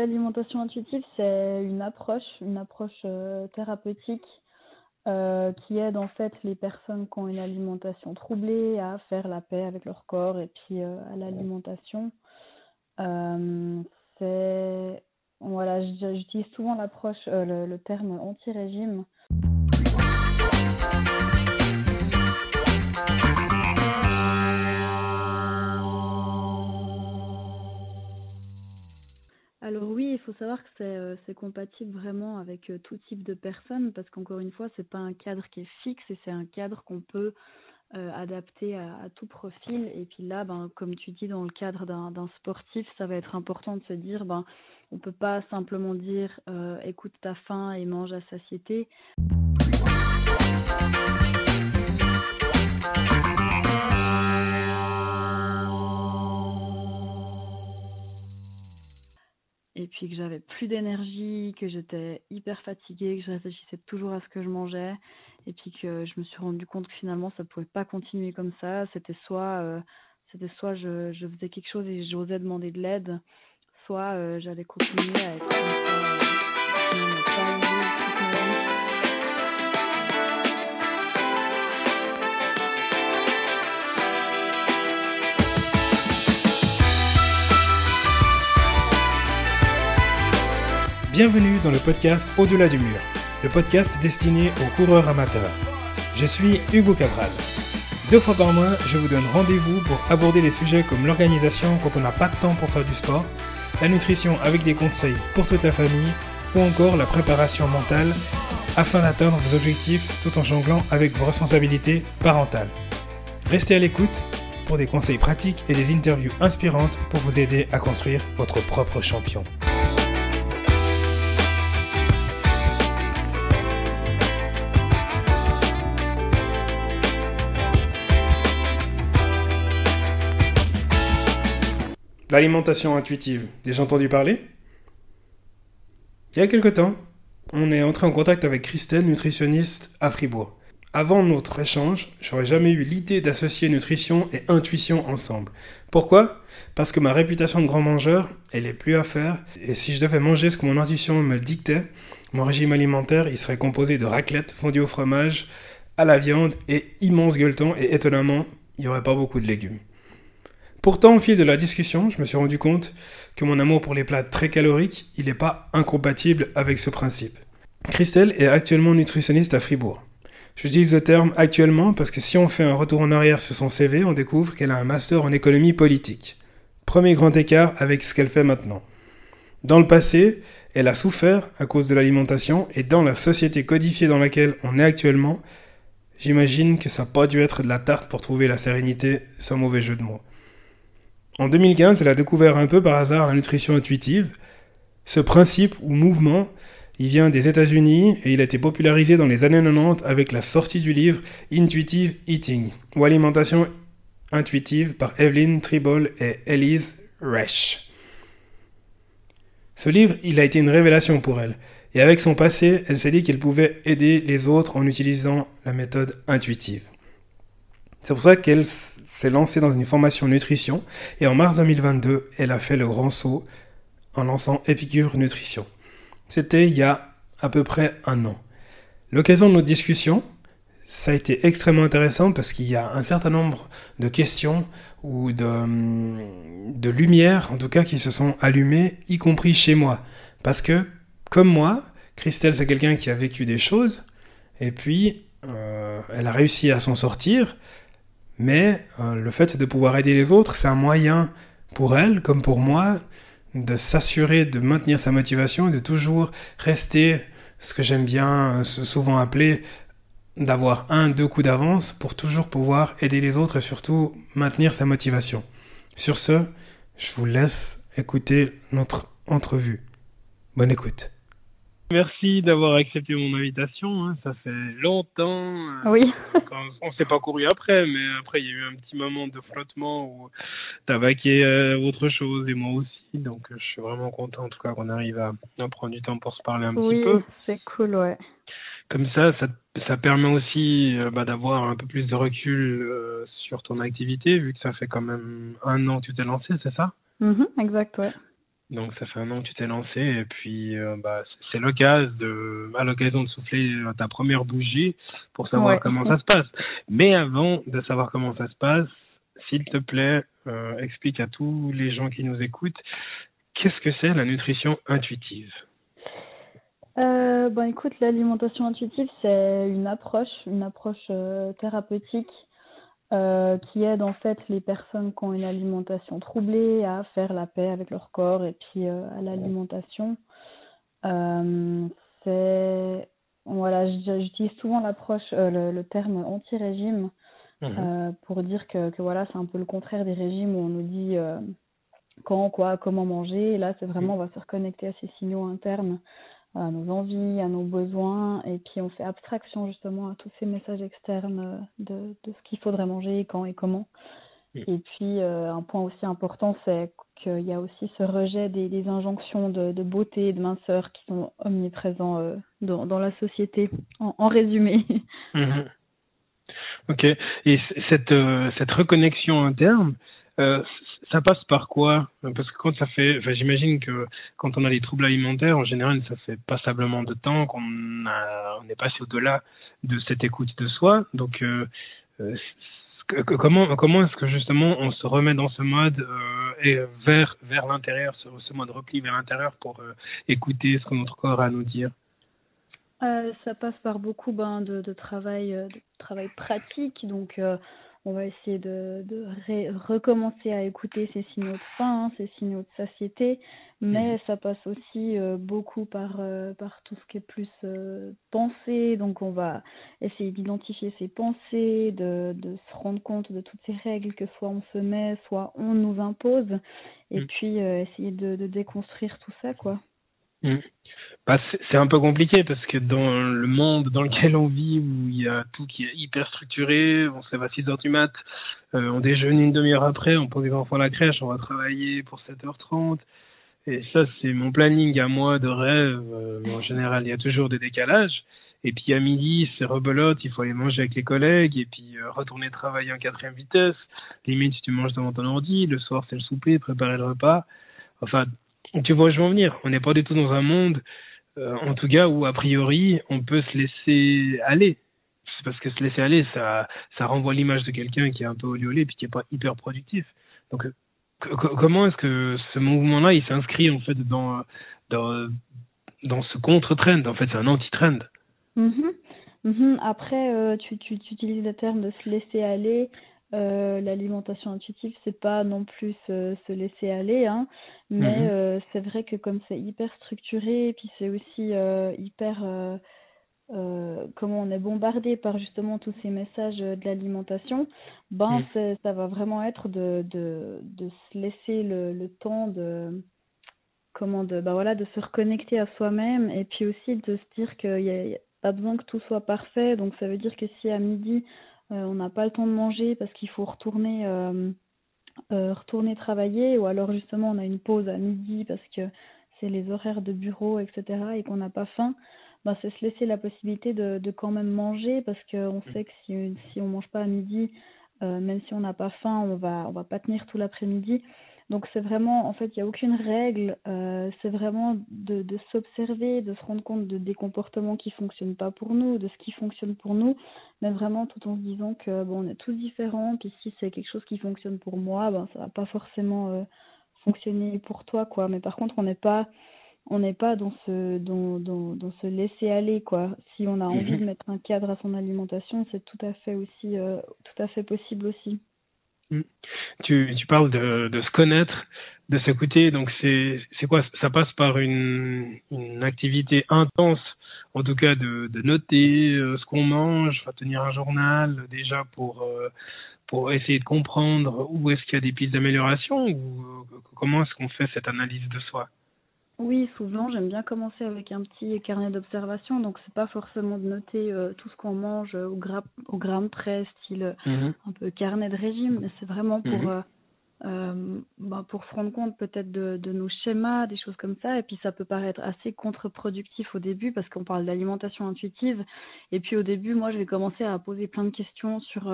l'alimentation intuitive, c'est une approche, une approche euh, thérapeutique euh, qui aide en fait les personnes qui ont une alimentation troublée à faire la paix avec leur corps et puis euh, à l'alimentation. c'est voilà, j'utilise souvent l'approche, le, le terme anti-régime. Alors oui, il faut savoir que c'est euh, compatible vraiment avec euh, tout type de personnes parce qu'encore une fois, c'est pas un cadre qui est fixe et c'est un cadre qu'on peut euh, adapter à, tout profil. Et puis là, ben, comme tu dis, dans le cadre d'un sportif, ça va être important de se dire, ben, on peut pas simplement dire, écoute ta faim et mange à satiété. Puis que j'avais plus d'énergie, que j'étais hyper fatiguée, que je réfléchissais toujours à ce que je mangeais, et puis que je me suis rendu compte que finalement ça pouvait pas continuer comme ça. C'était soit, euh, c'était soit je, je, faisais quelque chose et j'osais demander de l'aide, soit euh, j'allais continuer à être Bienvenue dans le podcast Au-delà du mur, le podcast destiné aux coureurs amateurs. Je suis Hugo Cabral. Deux fois par mois, je vous donne rendez-vous pour aborder les sujets comme l'organisation quand on n'a pas de temps pour faire du sport, la nutrition avec des conseils pour toute la famille ou encore la préparation mentale afin d'atteindre vos objectifs tout en jonglant avec vos responsabilités parentales. Restez à l'écoute pour des conseils pratiques et des interviews inspirantes pour vous aider à construire votre propre champion. L'alimentation intuitive, déjà entendu parler Il y a quelque temps, on est entré en contact avec Christelle, nutritionniste à Fribourg. Avant notre échange, j'aurais jamais eu l'idée d'associer nutrition et intuition ensemble. Pourquoi? Parce que ma réputation de grand mangeur, elle est plus à faire, et si je devais manger ce que mon intuition me dictait, mon régime alimentaire, il serait composé de raclette fondue au fromage, à la viande et immense gueuleton, et étonnamment, il n'y aurait pas beaucoup de légumes. Pourtant, au fil de la discussion, je me suis rendu compte que mon amour pour les plats très caloriques, il n'est pas incompatible avec ce principe. Christelle est actuellement nutritionniste à Fribourg. J'utilise le terme actuellement parce que si on fait un retour en arrière sur son CV, on découvre qu'elle a un master en économie politique. Premier grand écart avec ce qu'elle fait maintenant. Dans le passé, elle a souffert à cause de l'alimentation et dans la société codifiée dans laquelle on est actuellement, j'imagine que ça n'a pas dû être de la tarte pour trouver la sérénité sans mauvais jeu de mots. En 2015, elle a découvert un peu par hasard la nutrition intuitive. Ce principe ou mouvement, il vient des États-Unis et il a été popularisé dans les années 90 avec la sortie du livre Intuitive Eating ou Alimentation intuitive par Evelyn Tribble et Elise Resch. Ce livre, il a été une révélation pour elle. Et avec son passé, elle s'est dit qu'elle pouvait aider les autres en utilisant la méthode intuitive. C'est pour ça qu'elle s'est lancée dans une formation nutrition et en mars 2022, elle a fait le grand saut en lançant Epicure Nutrition. C'était il y a à peu près un an. L'occasion de notre discussion, ça a été extrêmement intéressant parce qu'il y a un certain nombre de questions ou de, de lumières, en tout cas, qui se sont allumées, y compris chez moi. Parce que, comme moi, Christelle, c'est quelqu'un qui a vécu des choses, et puis euh, elle a réussi à s'en sortir, mais euh, le fait de pouvoir aider les autres, c'est un moyen pour elle, comme pour moi, de s'assurer de maintenir sa motivation de toujours rester, ce que j'aime bien euh, souvent appeler, d'avoir un, deux coups d'avance pour toujours pouvoir aider les autres et surtout maintenir sa motivation. Sur ce, je vous laisse écouter notre entrevue. Bonne écoute. Merci d'avoir accepté mon invitation. Hein. Ça fait longtemps. Euh, oui. on s'est pas couru après, mais après il y a eu un petit moment de flottement où t'as vaqué euh, autre chose et moi aussi. Donc euh, je suis vraiment content en tout cas qu'on arrive à, prendre du temps pour se parler un petit peu. Oui, c'est cool, ouais. Comme ça, ça, ça permet aussi bah, d'avoir un peu plus de recul sur ton activité, vu que ça fait quand même un an que tu t'es lancé, c'est ça? Mm Exact, ouais. Donc ça fait un an que tu t'es lancé et puis euh, bah, c'est l'occasion de à l'occasion de souffler euh, ta première bougie pour savoir comment ça se passe. Mais avant de savoir comment ça se passe, s'il te plaît, euh, explique à tous les gens qui nous écoutent qu'est-ce que c'est la nutrition intuitive? Euh, bon écoute, l'alimentation intuitive c'est une approche, une approche thérapeutique euh, qui aide en fait les personnes qui ont une alimentation troublée à faire la paix avec leur corps et puis euh, à l'alimentation. Euh, c'est voilà, j'utilise souvent l'approche, le, le, terme anti-régime mmh. pour dire que, que voilà, c'est un peu le contraire des régimes où on nous dit quand, quoi, comment manger. Et là, c'est vraiment, mmh. on va se reconnecter à ces signaux internes à nos envies, à nos besoins, et puis on fait abstraction justement à tous ces messages externes euh, de, de ce qu'il faudrait manger, quand et comment. Et puis euh, un point aussi important, c'est qu'il y a aussi ce rejet des, des injonctions de, de, beauté et de minceur qui sont omniprésents euh, dans, dans, la société, en, en résumé. Mhm. Ok, et cette, cette reconnexion interne, euh, ça passe par quoi? Parce que quand ça fait, j'imagine que quand on a des troubles alimentaires, en général, ça fait passablement de temps qu'on on est passé au-delà de cette écoute de soi. Donc, euh, euh comment est-ce que justement on se remet dans ce mode et vers vers l'intérieur, ce, ce, mode repli vers l'intérieur pour écouter ce que notre corps a à nous dire? Ça passe par beaucoup ben, de, de travail de travail pratique, donc on va essayer de, de recommencer à écouter ces signaux de faim, hein, ces signaux de satiété, mais mhm. ça passe aussi euh, beaucoup par, euh, par tout ce qui est plus euh, pensée. Donc on va essayer d'identifier ces pensées, de, de se rendre compte de toutes ces règles que soit on se met, soit on nous impose, et mhm. puis essayer de, de déconstruire tout ça, quoi. Mm. Bah, c'est un peu compliqué parce que dans le monde dans lequel on vit, où il y a tout qui est hyper structuré, on se lève à 6 heures du mat, euh, on déjeune une demi-heure après, on pose les enfants à la crèche, on va travailler pour 7h30. Et ça, c'est mon planning à moi de rêve. Euh, en général, il y a toujours des décalages. Et puis à midi, c'est rebelote, il faut aller manger avec les collègues et puis euh, retourner travailler en quatrième vitesse. Limite, si tu manges devant ton ordi, le soir, c'est le souper, préparer le repas. Enfin, tu vois je veux en venir. On n'est pas du tout dans un monde, euh, en tout cas, où a priori, on peut se laisser aller. Parce que se laisser aller, ça, ça renvoie l'image de quelqu'un qui est un peu olé et qui est pas hyper productif. Donc, comment est-ce que ce mouvement-là, il s'inscrit en fait dans, dans, dans ce contre-trend? En fait, c'est un anti-trend. Mm-hmm. Mm-hmm. Après, euh, tu, tu, tu, utilises le terme de se laisser aller. Euh, l'alimentation intuitive, c'est pas non plus se, se laisser aller, hein, mais mhm. euh, c'est vrai que comme c'est hyper structuré, et puis c'est aussi euh, hyper comment on est bombardé par justement tous ces messages de l'alimentation, ben mhm. ça va vraiment être de, de, de se laisser le, le temps de comment de bah voilà de se reconnecter à soi-même et puis aussi de se dire qu'il n'y a pas besoin que tout soit parfait donc ça veut dire que si à midi on n'a pas le temps de manger parce qu'il faut retourner, euh, euh, retourner travailler ou alors justement on a une pause à midi parce que c'est les horaires de bureau, etc. et qu'on n'a pas faim. Bah, c'est se laisser la possibilité de, quand même manger parce qu'on sait que si, on mange pas à midi, même si on n'a pas faim, on va on va pas tenir tout l'après-midi. Donc c'est vraiment, en fait, il n'y a aucune règle, euh, c'est vraiment de, de s'observer, de se rendre compte de, des comportements qui fonctionnent pas pour nous, de ce qui fonctionne pour nous, mais vraiment tout en se disant que bon, on est tous différents, puis si c'est quelque chose qui fonctionne pour moi, ben ça va pas forcément euh, fonctionner pour toi, quoi. Mais par contre, on n'est pas on n'est pas dans ce dans, dans, dans ce laisser aller quoi si on a envie mhm. de mettre un cadre à son alimentation c'est tout à fait aussi euh, tout à fait possible aussi. Tu, parles de, se connaître, de s'écouter, donc c'est quoi? Ça passe par une, activité intense, en tout cas de, noter euh, ce qu'on mange, tenir un journal déjà pour, euh, pour essayer de comprendre où est-ce qu'il y a des pistes d'amélioration ou euh, comment est-ce qu'on fait cette analyse de soi? Oui, souvent, j'aime bien commencer avec un petit carnet d'observation. Donc, c'est pas forcément de noter euh, tout ce qu'on mange au, gra au gramme près, style euh, mhm. un peu carnet de régime, mais c'est vraiment pour, mhm. euh, bah, pour se rendre compte peut-être de, de, nos schémas, des choses comme ça. Et puis, ça peut paraître assez contre-productif au début parce qu'on parle d'alimentation intuitive. Et puis, au début, moi, je vais commencer à poser plein de questions sur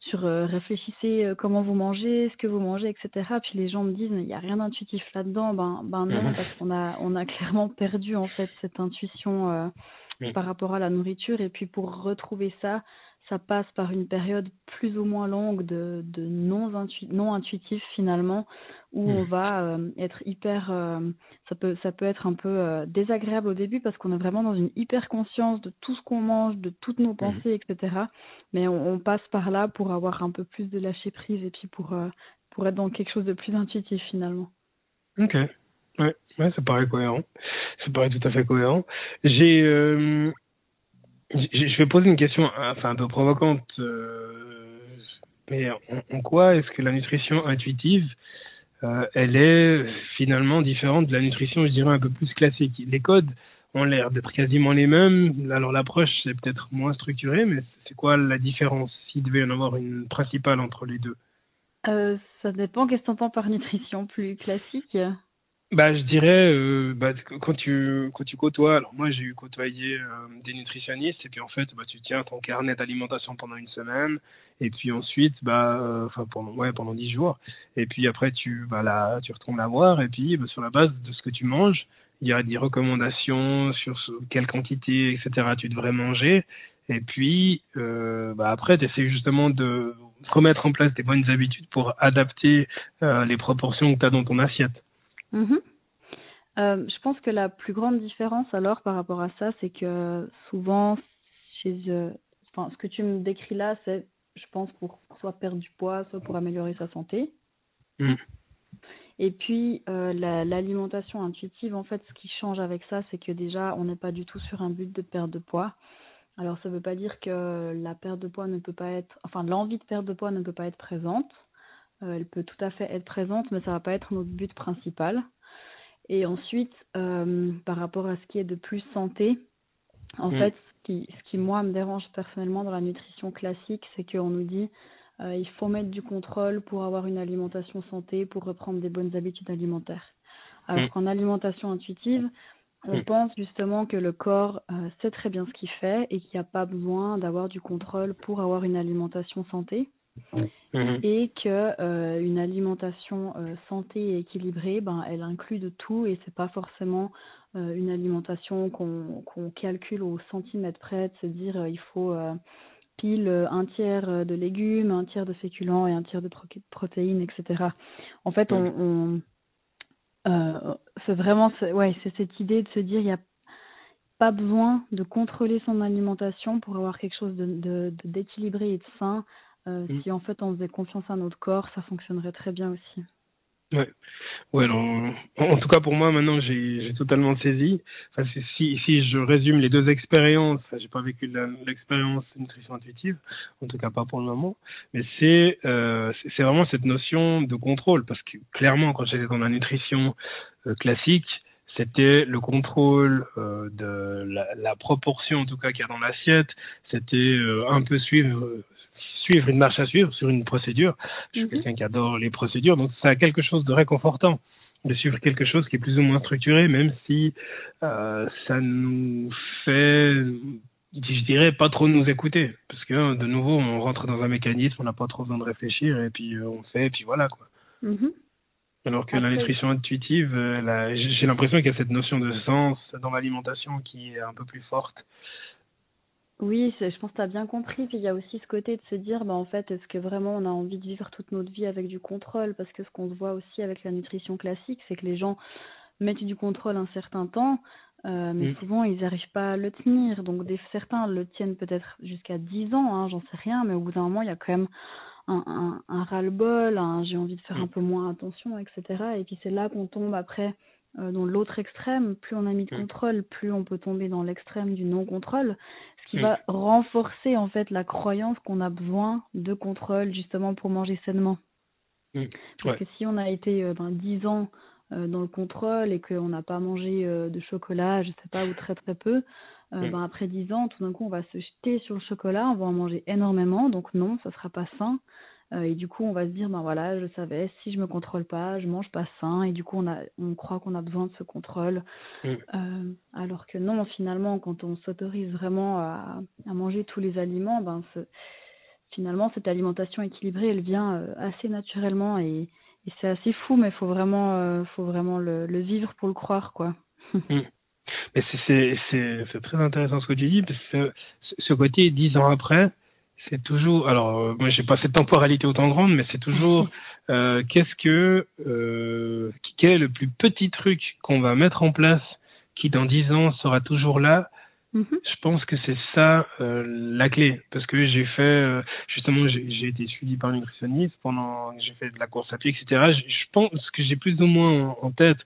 sur réfléchissez comment vous mangez, ce que vous mangez, etc. Puis les gens me disent il n'y a rien d'intuitif là-dedans. Ben, ben non, mhm. parce qu'on a, on a clairement perdu en fait cette intuition par rapport à la nourriture. Et puis pour retrouver ça, ça passe par une période plus ou moins longue de, de non, intu non intuitif finalement, où on hmm. va euh, être hyper, euh, ça peut ça peut être un peu euh, désagréable au début parce qu'on est vraiment dans une hyper conscience de tout ce qu'on mange, de toutes nos hmm. pensées, etc. Mais on, on, passe par là pour avoir un peu plus de lâcher prise et puis pour pour être dans quelque chose de plus intuitif finalement. Ok. Ouais, ouais, ça paraît cohérent. Ça paraît tout à fait cohérent. J'ai je vais poser une question enfin un peu provocante, euh, mais en, quoi est-ce que la nutrition intuitive, euh, elle est finalement différente de la nutrition, je dirais, un peu plus classique? Les codes ont l'air d'être quasiment les mêmes, alors l'approche est peut-être moins structurée, mais c'est quoi la différence s'il devait y en avoir une principale entre les deux? Euh, Ça dépend, qu'est-ce que tu entends par nutrition plus classique? Bah, je dirais, euh, bah, quand tu quand tu côtoies, alors moi j'ai eu côtoyé euh, des nutritionnistes et puis en fait, bah, tu tiens ton carnet d'alimentation pendant une semaine et puis ensuite, bah, euh, enfin pendant ouais pendant dix jours et puis après tu bah là tu retournes la voir et puis bah, sur la base de ce que tu manges, il y a des recommandations sur quelle quantité etc tu devrais manger et puis euh, bah, après tu justement de remettre en place des bonnes habitudes pour adapter les proportions que tu as dans ton assiette. Euh, je pense que la plus grande différence alors par rapport à ça, c'est que souvent, chez, euh, enfin, ce que tu me décris là, c'est, je pense, pour soit perdre du poids, soit pour améliorer sa santé. Mm. Et puis, euh, l'alimentation intuitive, en fait, ce qui change avec ça, c'est que déjà, on n'est pas du tout sur un but de perte de poids. Alors, ça ne veut pas dire que la perte de poids ne peut pas être, enfin, l'envie de perdre de poids ne peut pas être présente. Euh, elle peut tout à fait être présente, mais ça va pas être notre but principal. Et ensuite, euh, par rapport à ce qui est de plus santé, en mm. fait, ce qui, ce qui, moi, me dérange personnellement dans la nutrition classique, c'est qu'on nous dit euh, il faut mettre du contrôle pour avoir une alimentation santé, pour reprendre des bonnes habitudes alimentaires. Alors mm. qu'en alimentation intuitive, on mm. pense justement que le corps sait très bien ce qu'il fait et qu'il n'y a pas besoin d'avoir du contrôle pour avoir une alimentation santé. Mhm. et que euh, une alimentation euh, santé et équilibrée, ben, elle inclut de tout et c'est pas forcément euh, une alimentation qu'on qu'on calcule au centimètre près, de se dire il faut pile un tiers de légumes, un tiers de féculents et un tiers de protéines, etc. En fait, on, on c'est vraiment ouais, c'est cette idée de se dire il n'y a pas besoin de contrôler son alimentation pour avoir quelque chose de d'équilibré de, et de sain euh, mm. Si en fait on faisait confiance à notre corps, ça fonctionnerait très bien aussi. Ouais, ouais alors, en, tout cas pour moi maintenant j'ai totalement saisi. Enfin, si, si je résume les deux expériences, j'ai pas vécu l'expérience nutrition intuitive, en tout cas pas pour le moment, mais c'est euh, c'est vraiment cette notion de contrôle parce que clairement quand j'étais dans la nutrition euh, classique, c'était le contrôle euh, de la, la, proportion en tout cas qu'il y a dans l'assiette, c'était euh, un peu suivre suivre une marche à suivre sur une procédure. Je suis mhm. quelqu'un qui adore les procédures, donc ça a quelque chose de réconfortant de suivre quelque chose qui est plus ou moins structuré, même si euh, ça nous fait, je dirais, pas trop nous écouter, parce que de nouveau, on rentre dans un mécanisme, on n'a pas trop besoin de réfléchir, et puis euh, on fait, et puis voilà quoi. Mhm. Alors que la nutrition intuitive, euh, j'ai l'impression qu'il y a cette notion de sens dans l'alimentation qui est un peu plus forte. Oui, je pense que tu as bien compris. Puis il y a aussi ce côté de se dire, bah, en fait, est-ce que vraiment on a envie de vivre toute notre vie avec du contrôle? Parce que ce qu'on voit aussi avec la nutrition classique, c'est que les gens mettent du contrôle un certain temps, euh, mais mm. souvent ils n'arrivent pas à le tenir. Donc des, certains le tiennent peut-être jusqu'à 10 ans, hein, j'en sais rien, mais au bout d'un moment, il y a quand même un, un, un ras-le-bol, j'ai envie de faire mm. un peu moins attention, etc. Et puis c'est là qu'on tombe après euh, dans l'autre extrême. Plus on a mis de mm. contrôle, plus on peut tomber dans l'extrême du non-contrôle qui va renforcer en fait la croyance qu'on a besoin de contrôle justement pour manger sainement. Mmh. Parce que si on a été euh, ben, 10 ans euh, dans le contrôle et qu'on n'a pas mangé euh, de chocolat, je sais pas, ou très très peu, mmh. ben, après 10 ans, tout d'un coup, on va se jeter sur le chocolat, on va en manger énormément, donc non, ça sera pas sain. Euh, et du coup, on va se dire, ben voilà, je savais, si je me contrôle pas, je mange pas sain. Et du coup, on, a, on croit qu'on a besoin de ce contrôle. Mm. Euh, alors que non, finalement, quand on s'autorise vraiment à, à, manger tous les aliments, ben finalement, cette alimentation équilibrée, elle vient assez naturellement et, c'est assez fou, mais il faut vraiment, faut vraiment le, vivre pour le croire, quoi. Mm. Mais c'est très intéressant ce que tu dis, parce que ce côté, dix ans après, c'est toujours. Alors, euh, moi, j'ai pas cette temporalité autant grande, mais c'est toujours. Euh, qu'est-ce que. Euh, quel est le plus petit truc qu'on va mettre en place qui, dans dix ans, sera toujours là? Mm-hmm. Je pense que c'est ça euh, la clé, parce que j'ai fait euh, justement j'ai été suivi par un nutritionniste pendant j'ai fait de la course à pied, etc. Je, je pense que j'ai plus ou moins en, tête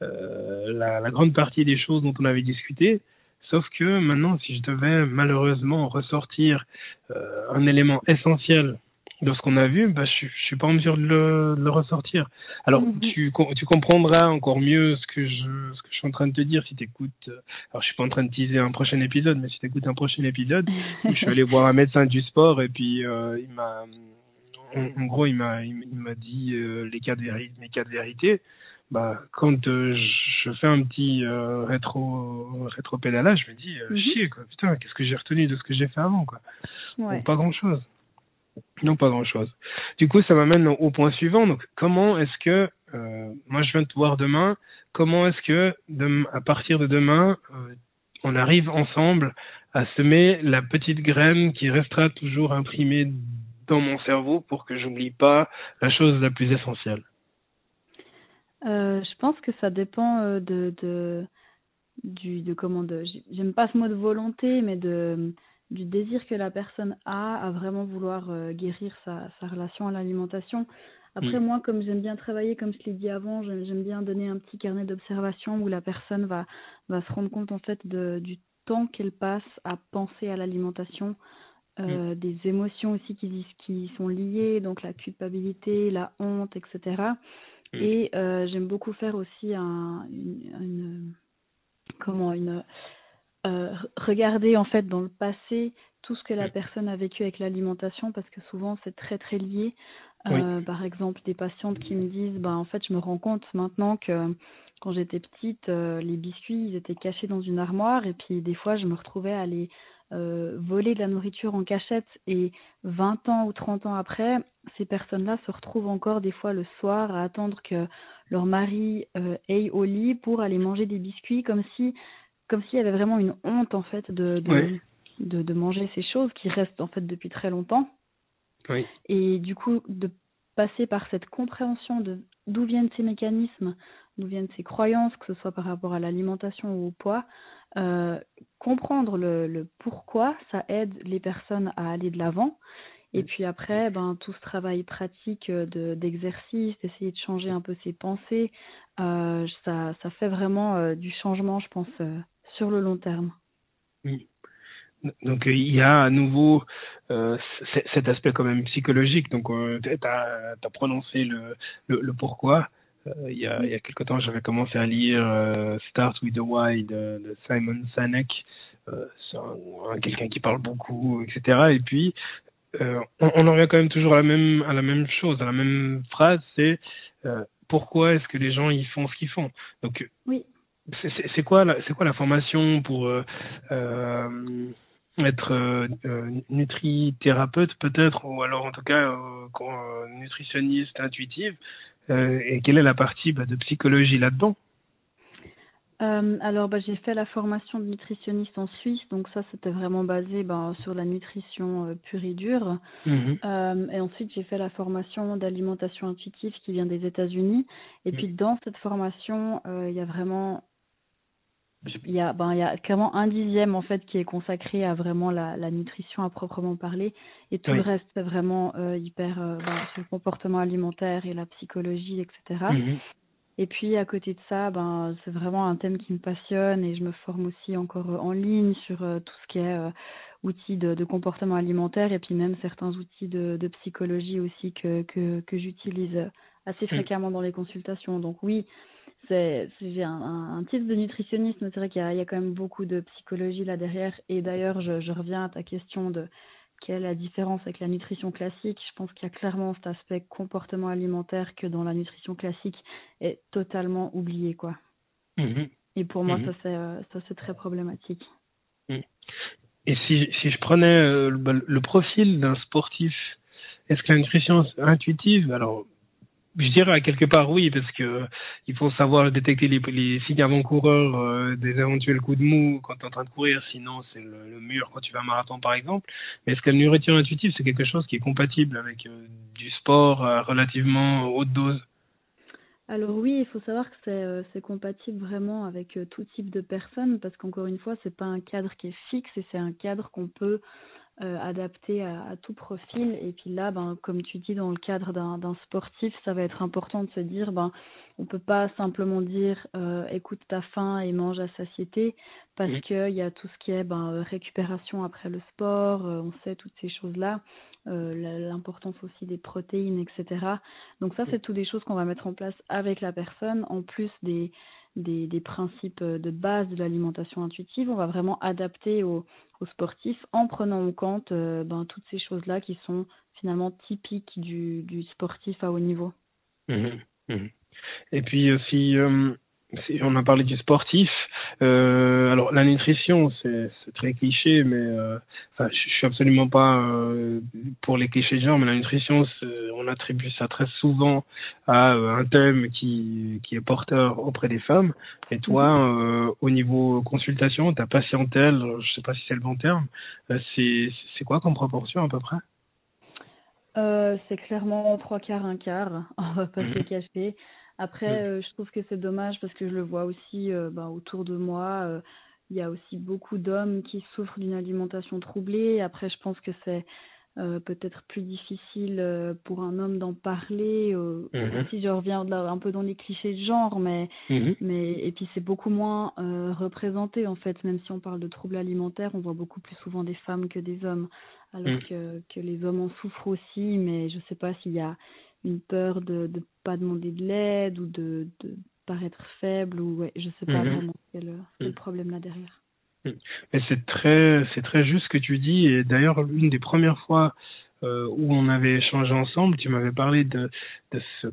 euh, la, la, grande partie des choses dont on avait discuté. Sauf que maintenant, si je devais malheureusement ressortir euh, un élément essentiel de ce qu'on a vu, bah, je, je suis pas en mesure de le, de le ressortir. Alors, mhm. tu, tu comprendras encore mieux ce que je, ce que je suis en train de te dire si tu écoutes. Euh, alors, je suis pas en train de teaser un prochain épisode, mais si tu écoutes un prochain épisode, je suis allé voir un médecin du sport et puis euh, il m'a, en, gros, il m'a, il, m'a dit euh, les cas de vérité, mes cas de vérité bah quand euh, je fais un petit euh, rétro rétro pédalage, je me dis euh, mhm. chier quoi. Putain, qu'est-ce que j'ai retenu de ce que j'ai fait avant quoi ouais. Pas grand chose. Non, pas grand chose. Du coup, ça m'amène au point suivant. Donc, comment est-ce que moi je viens de te voir demain Comment est-ce que à partir de demain, on arrive ensemble à semer la petite graine qui restera toujours imprimée dans mon cerveau pour que j'oublie pas la chose la plus essentielle? Euh, je pense que ça dépend euh, de, de, du, de comment de, j'aime pas ce mot de volonté, mais de, du désir que la personne a à vraiment vouloir euh, guérir sa, sa relation à l'alimentation. Après, moi, comme j'aime bien travailler, comme je l'ai dit avant, j'aime bien donner un petit carnet d'observation où la personne va, va se rendre compte en fait de, du temps qu'elle passe à penser à l'alimentation, euh, mm. des émotions aussi qui, qui sont liées, donc la culpabilité, la honte, etc. Mm. Et euh, j'aime beaucoup faire aussi un, une, une comment une euh, regarder en fait dans le passé tout ce que la mm. personne a vécu avec l'alimentation parce que souvent c'est très très lié. Euh, Par exemple, des patientes qui me disent, bah en fait, je me rends compte maintenant que quand j'étais petite, euh, les biscuits ils étaient cachés dans une armoire et puis des fois je me retrouvais à les euh, voler de la nourriture en cachette et 20 ans ou 30 ans après, ces personnes-là se retrouvent encore des fois le soir à attendre que leur mari euh, aille au lit pour aller manger des biscuits comme si comme s'il y avait vraiment une honte en fait de de, de, de manger ces choses qui restent en fait depuis très longtemps. Oui. Et du coup de passer par cette compréhension de d'où viennent ces mécanismes, d'où viennent ces croyances, que ce soit par rapport à l'alimentation ou au poids, euh, comprendre le, le, pourquoi, ça aide les personnes à aller de l'avant. Et puis après, ben, tout ce travail pratique de, d'exercice, d'essayer de changer un peu ses pensées, euh, ça, ça fait vraiment euh, du changement, je pense, euh, sur le long terme. Oui. Donc il y a à nouveau euh, cet aspect quand même psychologique. Donc tu as, as, prononcé le, le, le pourquoi. Euh, il, y a, il y a quelque temps, j'avais commencé à lire euh, Start with the Why de, de Simon Sinek. Euh, quelqu'un qui parle beaucoup, etc. Et puis, on, on en revient quand même toujours à la même, à la même chose, à la même phrase, c'est pourquoi est-ce que les gens ils font ce qu'ils font? Donc, oui. c'est quoi, la, c'est quoi la formation pour être euh, nutrithérapeute peut-être, ou alors en tout cas euh, nutritionniste intuitive? Et quelle est la partie bah, de psychologie là-dedans? Euh, alors, bah, j'ai fait la formation de nutritionniste en Suisse, donc ça, c'était vraiment basé bah, sur la nutrition euh, pure et dure. Mmh. Euh, et ensuite, j'ai fait la formation d'alimentation intuitive qui vient des États-Unis. Et mmh. puis, dans cette formation, euh, il y a vraiment, il y a, ben, il y a clairement un dixième en fait qui est consacré à vraiment la, la nutrition à proprement parler, et tout oui. le reste, c'est vraiment euh, hyper euh, ben, sur le comportement alimentaire et la psychologie, etc. Mmh. Et puis à côté de ça, ben c'est vraiment un thème qui me passionne et je me forme aussi encore en ligne sur euh, tout ce qui est euh, outils de, de, comportement alimentaire et puis même certains outils de, de psychologie aussi que que, que j'utilise assez mmh. fréquemment dans les consultations. Donc oui, c'est j'ai un, un, titre de nutritionniste, mais c'est vrai qu'il y, y, a quand même beaucoup de psychologie là derrière. Et d'ailleurs, je, je reviens à ta question de quelle est la différence avec la nutrition classique Je pense qu'il y a clairement cet aspect comportement alimentaire que dans la nutrition classique est totalement oublié, quoi. Mmh. Et pour moi, mmh. ça c'est euh, ça c'est très problématique. Mmh. et si, si je prenais euh, le, le profil d'un sportif, est-ce que la nutrition intuitive, alors je dirais à quelque part oui, parce que il faut savoir détecter les, signes avant-coureurs euh, des éventuels coups de mou quand tu es en train de courir, sinon c'est le, mur quand tu fais un marathon par exemple. Mais est-ce que la nourriture intuitive, c'est quelque chose qui est compatible avec euh, du sport à relativement haute dose? Alors oui, il faut savoir que c'est euh, compatible vraiment avec tout type de personnes parce qu'encore une fois, c'est pas un cadre qui est fixe et c'est un cadre qu'on peut euh, adapté à, tout profil. Et puis là, ben, comme tu dis, dans le cadre d'un sportif, ça va être important de se dire, ben, on peut pas simplement dire, euh, écoute ta faim et mange à satiété, parce que qu'il y a tout ce qui est ben, récupération après le sport, euh, on sait toutes ces choses-là. l'importance aussi des protéines, etc. Donc ça, c'est toutes des choses qu'on va mettre en place avec la personne, en plus des, des, des principes de base de l'alimentation intuitive. On va vraiment adapter aux, aux sportifs en prenant en compte euh, ben, toutes ces choses-là qui sont finalement typiques du, du sportif à haut niveau. Mmh mmh Et puis euh, si euh, on a parlé du sportif. Euh, alors la nutrition, c'est très cliché, mais euh, enfin, je, suis absolument pas euh, pour les clichés de genre, mais la nutrition, on attribue ça très souvent à un thème qui, qui est porteur auprès des femmes. Et toi, mhm. euh, au niveau consultation, ta patientèle, je sais pas si c'est le bon terme, c'est quoi comme proportion à peu près? C'est clairement trois quarts, un quart. On va pas se mhm. cacher. Après, mm. euh, je trouve que c'est dommage parce que je le vois aussi bah, autour de moi. Euh, il y a aussi beaucoup d'hommes qui souffrent d'une alimentation troublée. Après, je pense que c'est peut-être plus difficile pour un homme d'en parler. Mm-hmm. Si je reviens un peu dans les clichés de genre, mais, mm-hmm. mais et puis c'est beaucoup moins représenté en fait. Même si on parle de troubles alimentaires, on voit beaucoup plus souvent des femmes que des hommes, alors mm. que, que les hommes en souffrent aussi. Mais je ne sais pas s'il y a une peur de ne pas demander de l'aide ou de, de paraître faible ou ouais, je sais pas mhm. vraiment quel, est le mhm. problème là derrière. Mhm. Mais c'est très c'est très juste ce que tu dis et d'ailleurs l'une des premières fois euh, où on avait échangé ensemble, tu m'avais parlé de de ce,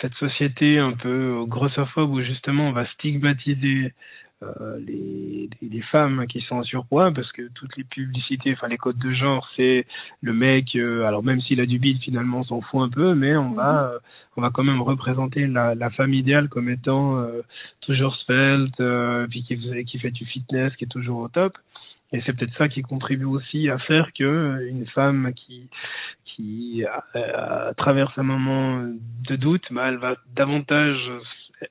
cette société un peu grossophobe où justement on va stigmatiser euh, les, les, femmes qui sont en surpoids parce que toutes les publicités, enfin les codes de genre, c'est le mec, euh, alors même s'il a du bide finalement on s'en fout un peu, mais on va mhm. euh, on va quand même représenter la, la femme idéale comme étant toujours svelte, puis qui, qui fait du fitness, qui est toujours au top. Et c'est peut-être ça qui contribue aussi à faire que une femme qui qui traverse un moment de doute, bah, elle va davantage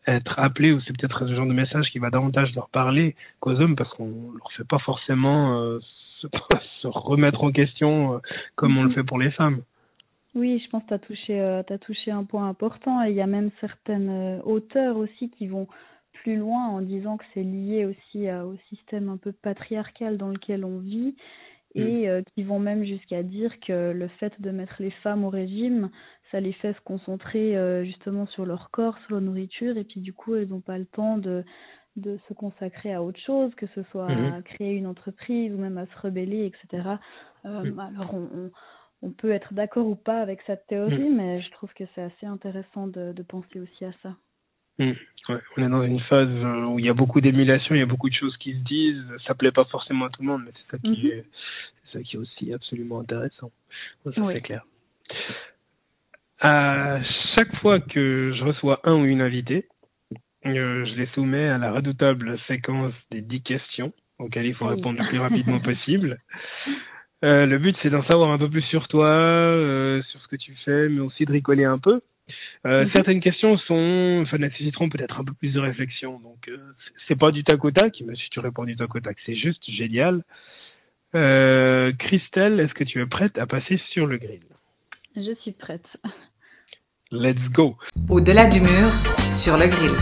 être appelé, ou c'est peut-être ce genre de message qui va davantage leur parler qu'aux hommes, parce qu'on leur fait pas forcément euh, se, remettre en question euh, comme on le mhm. fait pour les femmes. Oui, je pense que tu as touché, euh, as touché un point important. Et il y a même certaines auteurs aussi qui vont plus loin en disant que c'est lié aussi au système un peu patriarcal dans lequel on vit et mm. qui vont même jusqu'à dire que le fait de mettre les femmes au régime, ça les fait se concentrer euh, justement sur leur corps, sur leur nourriture, et puis du coup, elles n'ont pas le temps de, de se consacrer à autre chose, que ce soit à mhm. créer une entreprise ou même à se rebeller, etc. Euh, mhm. Alors, on, on, peut être d'accord ou pas avec cette théorie, mhm. mais je trouve que c'est assez intéressant de, de, penser aussi à ça. Ouais, on est dans une phase où il y a beaucoup d'émulation, il y a beaucoup de choses qui se disent. Ça plaît pas forcément à tout le monde, mais c'est ça qui est, c'est ça qui est aussi absolument intéressant. Ça c'est clair. À chaque fois que je reçois un ou une invitée, euh, je les soumets à la redoutable séquence des 10 questions auxquelles il faut répondre le plus rapidement possible. Euh, le but, c'est d'en savoir un peu plus sur toi, euh, sur ce que tu fais, mais aussi de rigoler un peu. Euh, mhm. Certaines questions sont, enfin, nécessiteront peut-être un peu plus de réflexion. Donc, c'est pas du tac au tac, mais si tu réponds du tac au tac, c'est juste génial. Christelle, est-ce que tu es prête à passer sur le grill? Je suis prête. Let's go. Au-delà du mur, sur le grill.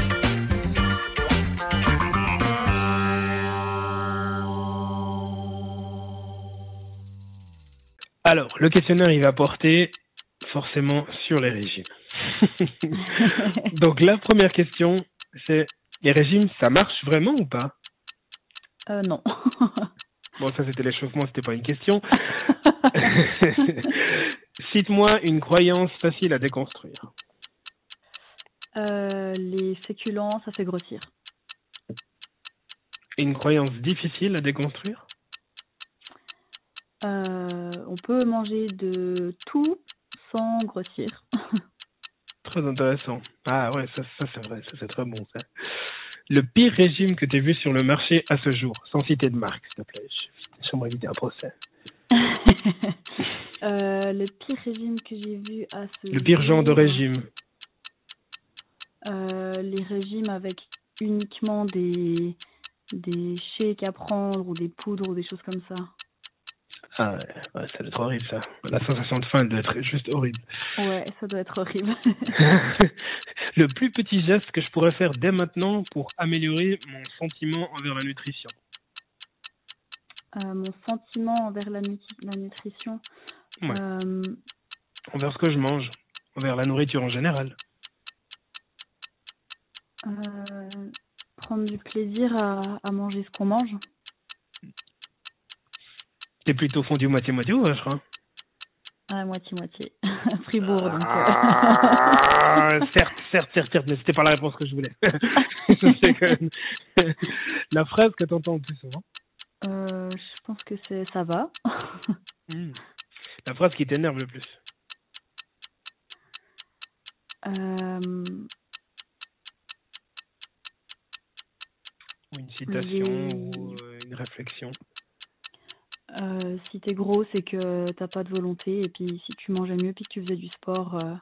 Alors, le questionnaire, il va porter forcément sur les régimes. Donc, la première question, c'est les régimes, ça marche vraiment ou pas? Euh, Non. bon, ça, c'était l'échauffement, c'était pas une question. Cite-moi une croyance facile à déconstruire. Euh, les féculents, ça fait grossir. Une croyance difficile à déconstruire on peut manger de tout sans grossir. Très intéressant. Ah ouais, ça, ça c'est vrai, ça c'est très bon ça. Le pire régime que tu as vu sur le marché à ce jour, sans citer de marque, s'il te plaît. J'aimerais éviter un procès. euh, le pire régime que j'ai vu à ce Le pire genre de régime euh, Les régimes avec uniquement des, des shakes à prendre ou des poudres ou des choses comme ça. Ah ouais, ça doit être horrible ça. La sensation de faim doit être juste horrible. Ouais, ça doit être horrible. le plus petit geste que je pourrais faire dès maintenant pour améliorer mon sentiment envers la nutrition. Euh, mon sentiment envers la, la nutrition. Euh, envers ce que je mange, envers la nourriture en général. Euh, prendre du plaisir à, à manger ce qu'on mange. C'est plutôt fondu moitié-moitié ou je crois ah, moitié-moitié. Fribourg, donc. Ah, certes, certes, certes, certes, mais c'était pas la réponse que je voulais. la phrase que tu entends le plus souvent euh, Je pense que c'est ça va. Hmm. La phrase qui t'énerve le plus euh... Ou une citation ou euh, une réflexion euh, si t'es gros, c'est que t'as pas de volonté. Et puis si tu mangeais mieux puis que tu faisais du sport, euh,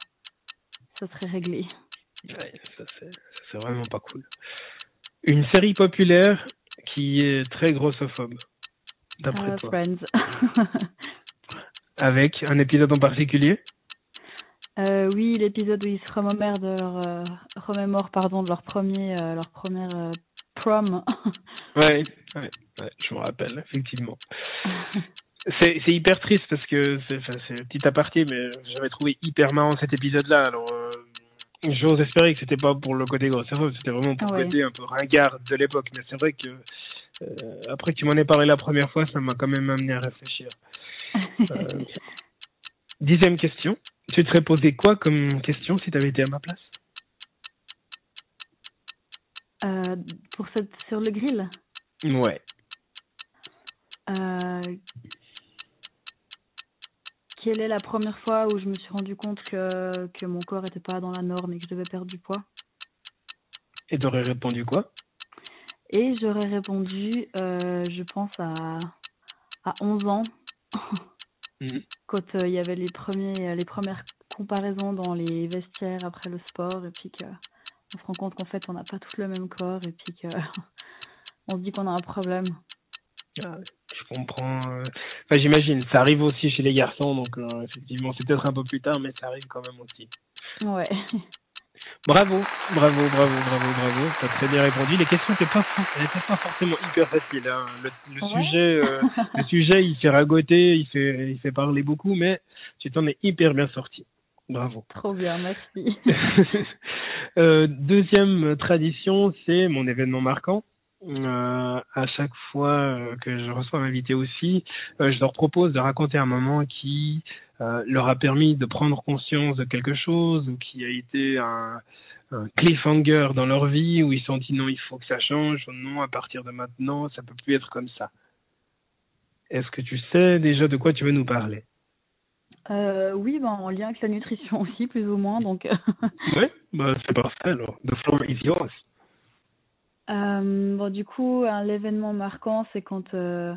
ça serait réglé. Ouais, ça c'est vraiment pas cool. Une série populaire qui est très grossophobe, d'après euh, toi. Friends. Avec un épisode en particulier euh, Oui, l'épisode où ils se remémorent de leur, euh, remémorent, pardon, de leur premier, leur première prom. ouais, ouais, ouais, je me rappelle, effectivement. c'est hyper triste parce que c'est un petit aparté, mais j'avais trouvé hyper marrant cet épisode-là. Alors, euh, j'ose espérer que c'était pas pour le côté gros c'était vraiment pour le côté un peu ringard de l'époque. Mais c'est vrai que euh, après que tu m'en aies parlé la première fois, ça m'a quand même amené à réfléchir. Euh, dixième question. Tu te serais posé quoi comme question si tu avais été à ma place? Euh, pour cette, sur le grill? Ouais. Euh, quelle est la première fois où je me suis rendu compte que, que mon corps n'était pas dans la norme et que je devais perdre du poids Et t'aurais répondu quoi? Et j'aurais répondu, euh, je pense, à, à 11 ans, mmh. quand il y avait les, premiers, les premières comparaisons dans les vestiaires après le sport et puis que on se rend compte qu'en fait on n'a pas tous le même corps et puis que on se dit qu'on a un problème. Ah, je comprends. Euh, enfin, j'imagine, ça arrive aussi chez les garçons, donc euh, effectivement, c'est peut-être un peu plus tard, mais ça arrive quand même aussi. Ouais. Bravo, bravo, bravo, bravo, bravo. T'as très bien répondu. Les questions n'étaient pas, pas forcément hyper faciles. Hein. Le, sujet, euh, le sujet, il fait ragoter, il fait, il fait parler beaucoup, mais tu t'en es hyper bien sorti. Bravo. Trop bien, merci. euh, deuxième tradition, c'est mon événement marquant. Euh, à chaque fois euh, que je reçois un invité aussi, euh, je leur propose de raconter un moment qui euh, leur a permis de prendre conscience de quelque chose ou qui a été un, un cliffhanger dans leur vie où ils se sont dit non, il faut que ça change, ou non, à partir de maintenant, ça peut plus être comme ça. Est-ce que tu sais déjà de quoi tu veux nous parler? Euh, oui, ben, en lien avec la nutrition aussi, plus ou moins. Donc... oui, bah, c'est parfait alors. The floor is yours. Euh, bon, du coup, l'événement marquant, c'est quand, euh,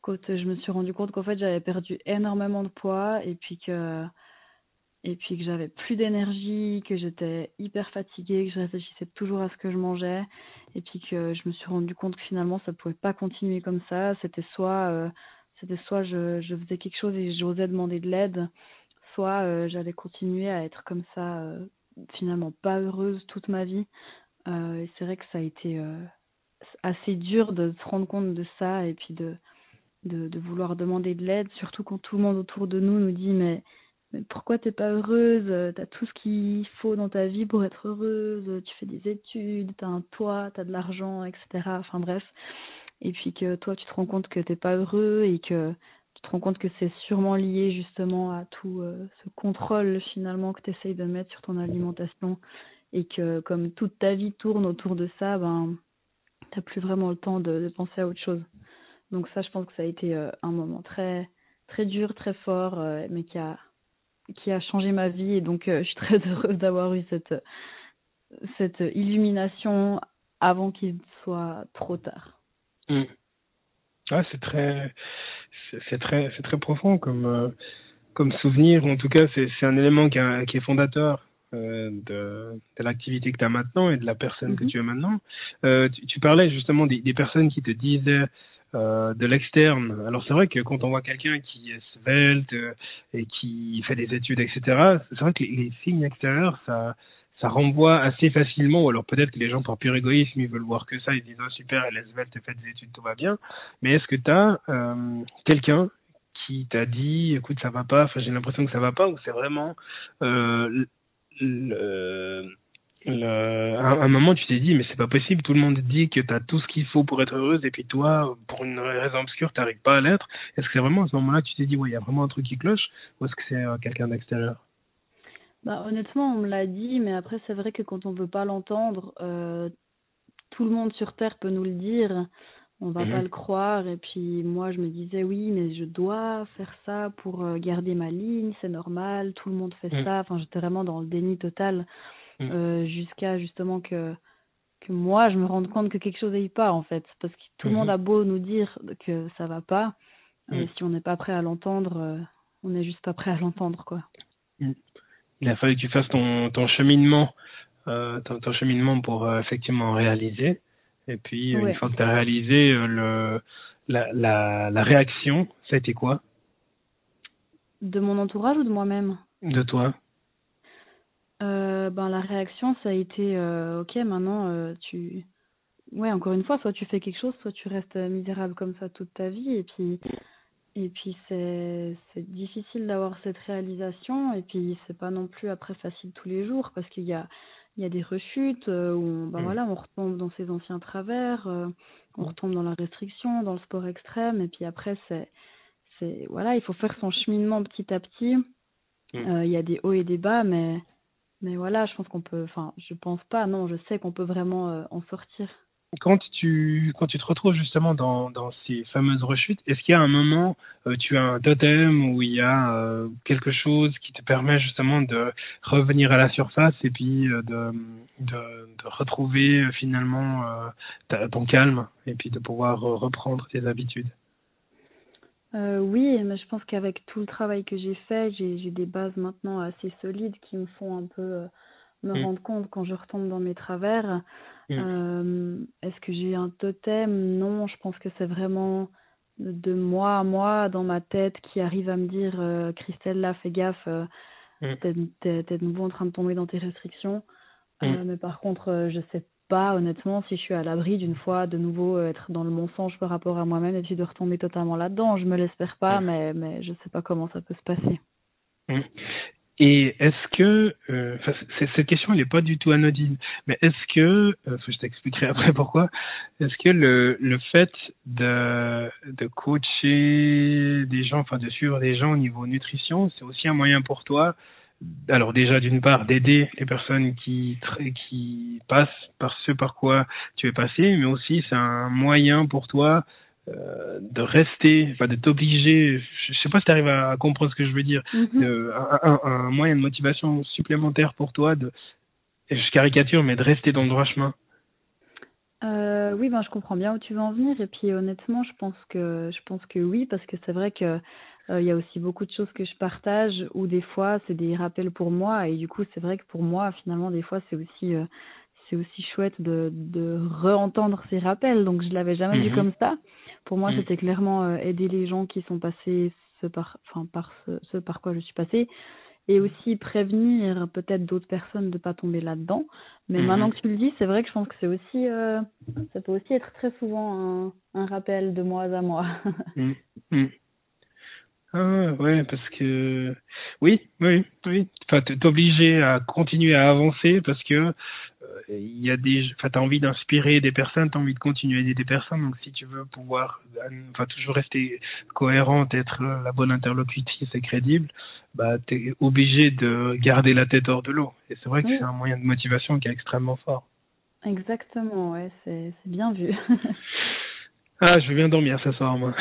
quand je me suis rendu compte qu'en fait, j'avais perdu énormément de poids et puis que, et puis que j'avais plus d'énergie, que j'étais hyper fatiguée, que je réfléchissais toujours à ce que je mangeais et puis que je me suis rendu compte que finalement, ça pouvait pas continuer comme ça. C'était soit euh, c'était soit je, faisais quelque chose et j'osais demander de l'aide, soit j'allais continuer à être comme ça, finalement pas heureuse toute ma vie. Euh, c'est vrai que ça a été assez dur de se rendre compte de ça et puis de, de, de vouloir demander de l'aide, surtout quand tout le monde autour de nous nous dit mais, mais pourquoi t'es pas heureuse? T'as tout ce qu'il faut dans ta vie pour être heureuse, tu fais des études, t'as un toit, t'as de l'argent, etc. Enfin bref. Et puis que toi tu te rends compte que t'es pas heureux et que tu te rends compte que c'est sûrement lié justement à tout euh, ce contrôle finalement que tu essayes de mettre sur ton alimentation et que comme toute ta vie tourne autour de ça, ben t'as plus vraiment le temps de, penser à autre chose. Donc ça, je pense que ça a été euh, un moment très très dur, très fort, euh, mais qui a, qui a changé ma vie. Et donc, euh, je suis très heureuse d'avoir eu cette, cette illumination avant qu'il soit trop tard. Mm. c'est très, c'est très, c'est très profond comme, comme souvenir. En tout cas, c'est, un élément qui est fondateur euh, de, de l'activité que tu as maintenant et de la personne que mhm. tu es maintenant. Euh, tu, tu, parlais justement des, des, personnes qui te disaient euh, de l'externe. Alors c'est vrai que quand on voit quelqu'un qui est svelte et qui fait des études, etc., c'est vrai que les, signes extérieurs, ça, ça renvoie assez facilement, alors peut-être que les gens, par pur égoïsme, ils veulent voir que ça, ils disent oh, super, elle est svelte, fait des études, tout va bien. Mais est-ce que tu as quelqu'un qui t'a dit écoute, ça va pas, enfin j'ai l'impression que ça va pas, ou c'est vraiment euh, à un moment, tu t'es dit, mais c'est pas possible, tout le monde dit que tu as tout ce qu'il faut pour être heureuse, et puis toi, pour une raison obscure, t'arrives pas à l'être. Est-ce que c'est vraiment à ce moment-là tu t'es dit, ouais, il y a vraiment un truc qui cloche, ou est-ce que c'est euh, quelqu'un d'extérieur? Bah, Honnêtement, on me l'a dit, mais après, c'est vrai que quand on veut pas l'entendre, euh, tout le monde sur Terre peut nous le dire, on va pas mhm. le croire, et puis moi, je me disais, oui, mais je dois faire ça pour euh, garder ma ligne, c'est normal, tout le monde fait mhm. ça, enfin, j'étais vraiment dans le déni total. Mm. euh, jusqu'à justement que que moi je me rende compte que quelque chose n'aille pas en fait parce que tout le monde mm-hmm. a beau nous dire que ça va pas euh, mm. si on n'est pas prêt à l'entendre euh, on n'est juste pas prêt à l'entendre quoi mm. il a fallu que tu fasses ton ton cheminement ton, ton, cheminement pour effectivement réaliser et puis une fois que tu as réalisé le la, la la réaction ça a été quoi? De mon entourage ou de moi-même? De toi euh, ben, la réaction, ça a été euh, ok, maintenant euh, tu. Ouais, encore une fois, soit tu fais quelque chose, soit tu restes misérable comme ça toute ta vie. Et puis, et puis c'est c'est difficile d'avoir cette réalisation. Et puis, c'est pas non plus après facile tous les jours parce qu'il y a, il y a des rechutes où on, ben, mm. voilà, on retombe dans ses anciens travers, on retombe dans la restriction, dans le sport extrême. Et puis après, c'est. c'est Voilà, il faut faire son cheminement petit à petit. Mm. Il y a des hauts et des bas, mais mais voilà, je pense qu'on peut, enfin, je pense pas, non, je sais qu'on peut vraiment euh, en sortir. Quand tu, quand tu te retrouves justement dans, dans ces fameuses rechutes, est-ce qu'il y a un moment, euh, tu as un totem où il y a euh, quelque chose qui te permet justement de revenir à la surface et puis de, de, de, retrouver finalement ton calme et puis de pouvoir reprendre tes habitudes? Euh, oui, je pense qu'avec tout le travail que j'ai fait, j'ai des bases maintenant assez solides qui me font un peu euh, me mm. rendre compte quand je retombe dans mes travers. Mm. Euh, Est-ce que j'ai un totem? Non, je pense que c'est vraiment de moi à moi, dans ma tête, qui arrive à me dire euh, Christelle, là, fais gaffe, euh, mm. t'es de nouveau en train de tomber dans tes restrictions. Mais par contre, je sais pas honnêtement si je suis à l'abri d'une fois de nouveau être dans le mensonge par rapport à moi-même et puis de retomber totalement là-dedans. Je me l'espère pas, mais, mais je sais pas comment ça peut se passer. Et est-ce que, euh, cette question elle n'est pas du tout anodine, mais est-ce que, euh, je t'expliquerai après pourquoi, est-ce que le, le fait de, de coacher des gens, enfin de suivre des gens au niveau nutrition, c'est aussi un moyen pour toi alors déjà d'une part d'aider les personnes qui qui passent par ce par quoi tu es passé, mais aussi c'est un moyen pour toi euh, de rester, enfin de t'obliger. Je sais pas si tu arrives à, comprendre ce que je veux dire. Mm-hmm. un, un, moyen de motivation supplémentaire pour toi de, je caricature, mais de rester dans le droit chemin. Euh, oui, ben je comprends bien où tu veux en venir et puis honnêtement, je pense que je pense que oui parce que c'est vrai que euh, il y a aussi beaucoup de choses que je partage ou des fois c'est des rappels pour moi et du coup c'est vrai que pour moi finalement des fois c'est aussi c'est aussi chouette de de re-entendre ces rappels donc je l'avais jamais vu mhm. comme ça pour moi mhm. c'était clairement euh, aider les gens qui sont passés ce par enfin par ce, ce, par quoi je suis passée et aussi prévenir peut-être d'autres personnes de pas tomber là-dedans mais mhm. maintenant que tu le dis c'est vrai que je pense que c'est aussi ça peut aussi être très souvent un, un rappel de moi à moi Ah ouais, parce que oui, oui, oui. Enfin, t'es obligé à continuer à avancer parce que euh, il y a des, enfin, t'as envie d'inspirer des personnes, t'as envie de continuer à aider des personnes. Donc, si tu veux pouvoir, enfin, toujours rester cohérente, être la bonne interlocutrice et crédible, bah, t'es obligé de garder la tête hors de l'eau. Et c'est vrai que c'est un moyen de motivation qui est extrêmement fort. Exactement, ouais, c'est c'est bien vu. Ah, je vais bien dormir ce soir, moi.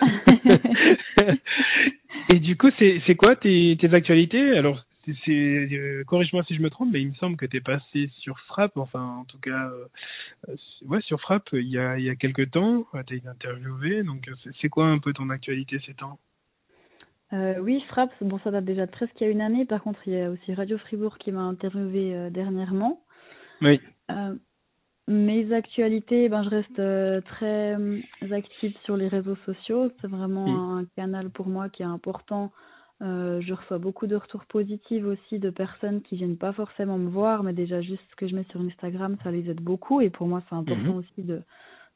Et du coup, c'est quoi tes, tes actualités? Alors, c'est euh, corrige-moi si je me trompe, mais il me semble que tu es passé sur Frappe, enfin en tout cas, euh, ouais, sur Frappe il y a, il y a quelques temps, tu été interviewé, donc c'est quoi un peu ton actualité ces temps? Euh, Oui, Frappe, bon ça date déjà de presque il y a une année, par contre il y a aussi Radio Fribourg qui m'a interviewé dernièrement. Oui. mes actualités, ben, je reste très active sur les réseaux sociaux, c'est vraiment un canal pour moi qui est important euh, je reçois beaucoup de retours positifs aussi de personnes qui viennent pas forcément me voir, mais déjà juste ce que je mets sur Instagram, ça les aide beaucoup. Et pour moi, c'est important mhm. aussi de,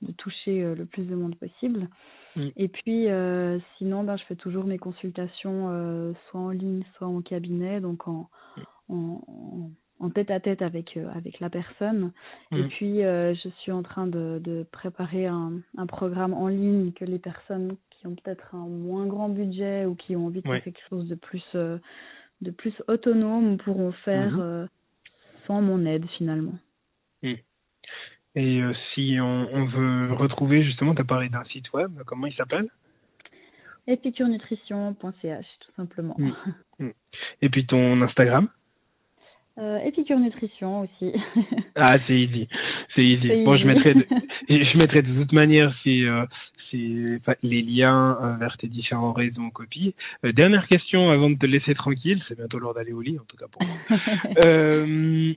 de toucher euh, le plus de monde possible. Mm. Et puis, euh, sinon, ben, je fais toujours mes consultations euh, soit en ligne, soit en cabinet, donc en, mm. en, en tête à tête avec, euh, avec la personne. Et mm. puis, je suis en train de, de préparer un, un programme en ligne que les personnes ont peut-être un moins grand budget ou qui ont envie de faire quelque chose de plus, euh, de plus autonome pourront faire mhm. euh, sans mon aide finalement. Mm. Et euh, si on, veut retrouver justement, tu as parlé d'un site web, comment il s'appelle? Epicurenutrition.ch tout simplement. Mm. Mm. Et puis ton Instagram? Euh, Épicure Nutrition aussi. ah, c'est easy. C'est easy. Bon, je mettrai, de, je mettrai de toute manière si, euh, les liens euh, vers tes différents réseaux en copie. Euh, dernière question avant de te laisser tranquille. C'est bientôt l'heure d'aller au lit, en tout cas pour moi. euh,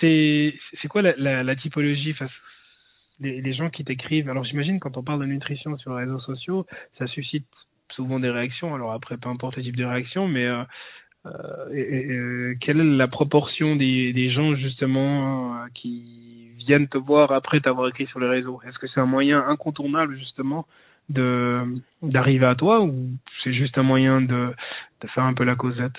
c'est, c'est quoi la, la, la typologie face les, les gens qui t'écrivent? Alors, j'imagine quand on parle de nutrition sur les réseaux sociaux, ça suscite souvent des réactions. Alors après, peu importe le type de réaction, mais euh, euh, et, euh, quelle est la proportion des, des gens justement euh, qui viennent te voir après t'avoir écrit sur les réseaux? Est-ce que c'est un moyen incontournable justement de d'arriver à toi ou c'est juste un moyen de, de faire un peu la causette?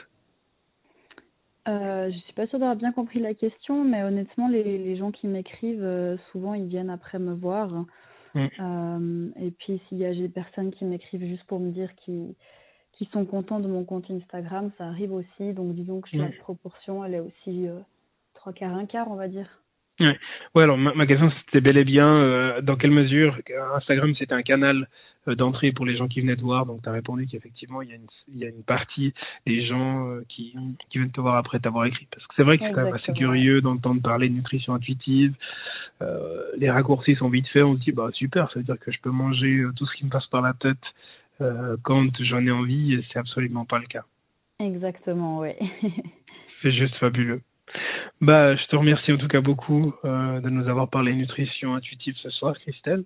Euh, je suis pas sûre d'avoir bien compris la question, mais honnêtement, les, les gens qui m'écrivent, souvent, ils viennent après me voir. Mm. Euh, et puis, s'il y a des personnes qui m'écrivent juste pour me dire qu'ils qui sont contents de mon compte Instagram, ça arrive aussi. Donc disons que la proportion, elle est aussi euh, trois quarts, un quart, on va dire. Ouais, ouais alors ma, question c'était bel et bien euh, dans quelle mesure Instagram c'était un canal euh, d'entrée pour les gens qui venaient te voir, donc tu as répondu qu'effectivement il y, a une, il y a une partie des gens qui, qui viennent te voir après t'avoir écrit. Parce que c'est vrai que c'est quand même assez curieux d'entendre parler de nutrition intuitive. les raccourcis sont vite faits, on se dit bah super, ça veut dire que je peux manger tout ce qui me passe par la tête euh, quand j'en ai envie, c'est absolument pas le cas. Exactement, oui. c'est juste fabuleux. Bah, je te remercie en tout cas beaucoup euh, de nous avoir parlé nutrition intuitive ce soir, Christelle.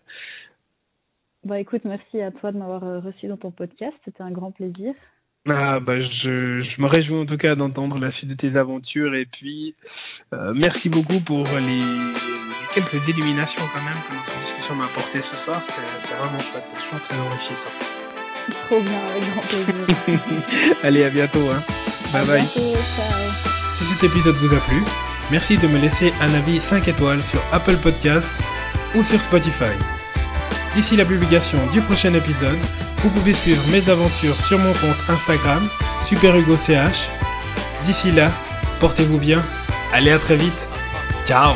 Bah écoute, merci à toi de m'avoir euh, reçu dans ton podcast, c'était un grand plaisir. Ah bah je, je me réjouis en tout cas d'entendre la suite de tes aventures et puis euh, merci beaucoup pour les, les, quelques illuminations quand même que notre discussion m'a apporté ce soir, c'est vraiment chouette, suis très enrichissant. Trop bien, avec grand plaisir. Allez, à bientôt. Hein. Bye bye. Si cet épisode vous a plu, merci de me laisser un avis 5 étoiles sur Apple Podcast ou sur Spotify. D'ici la publication du prochain épisode, vous pouvez suivre mes aventures sur mon compte Instagram, SuperHugoCH. D'ici là, portez-vous bien. Allez, à très vite. Ciao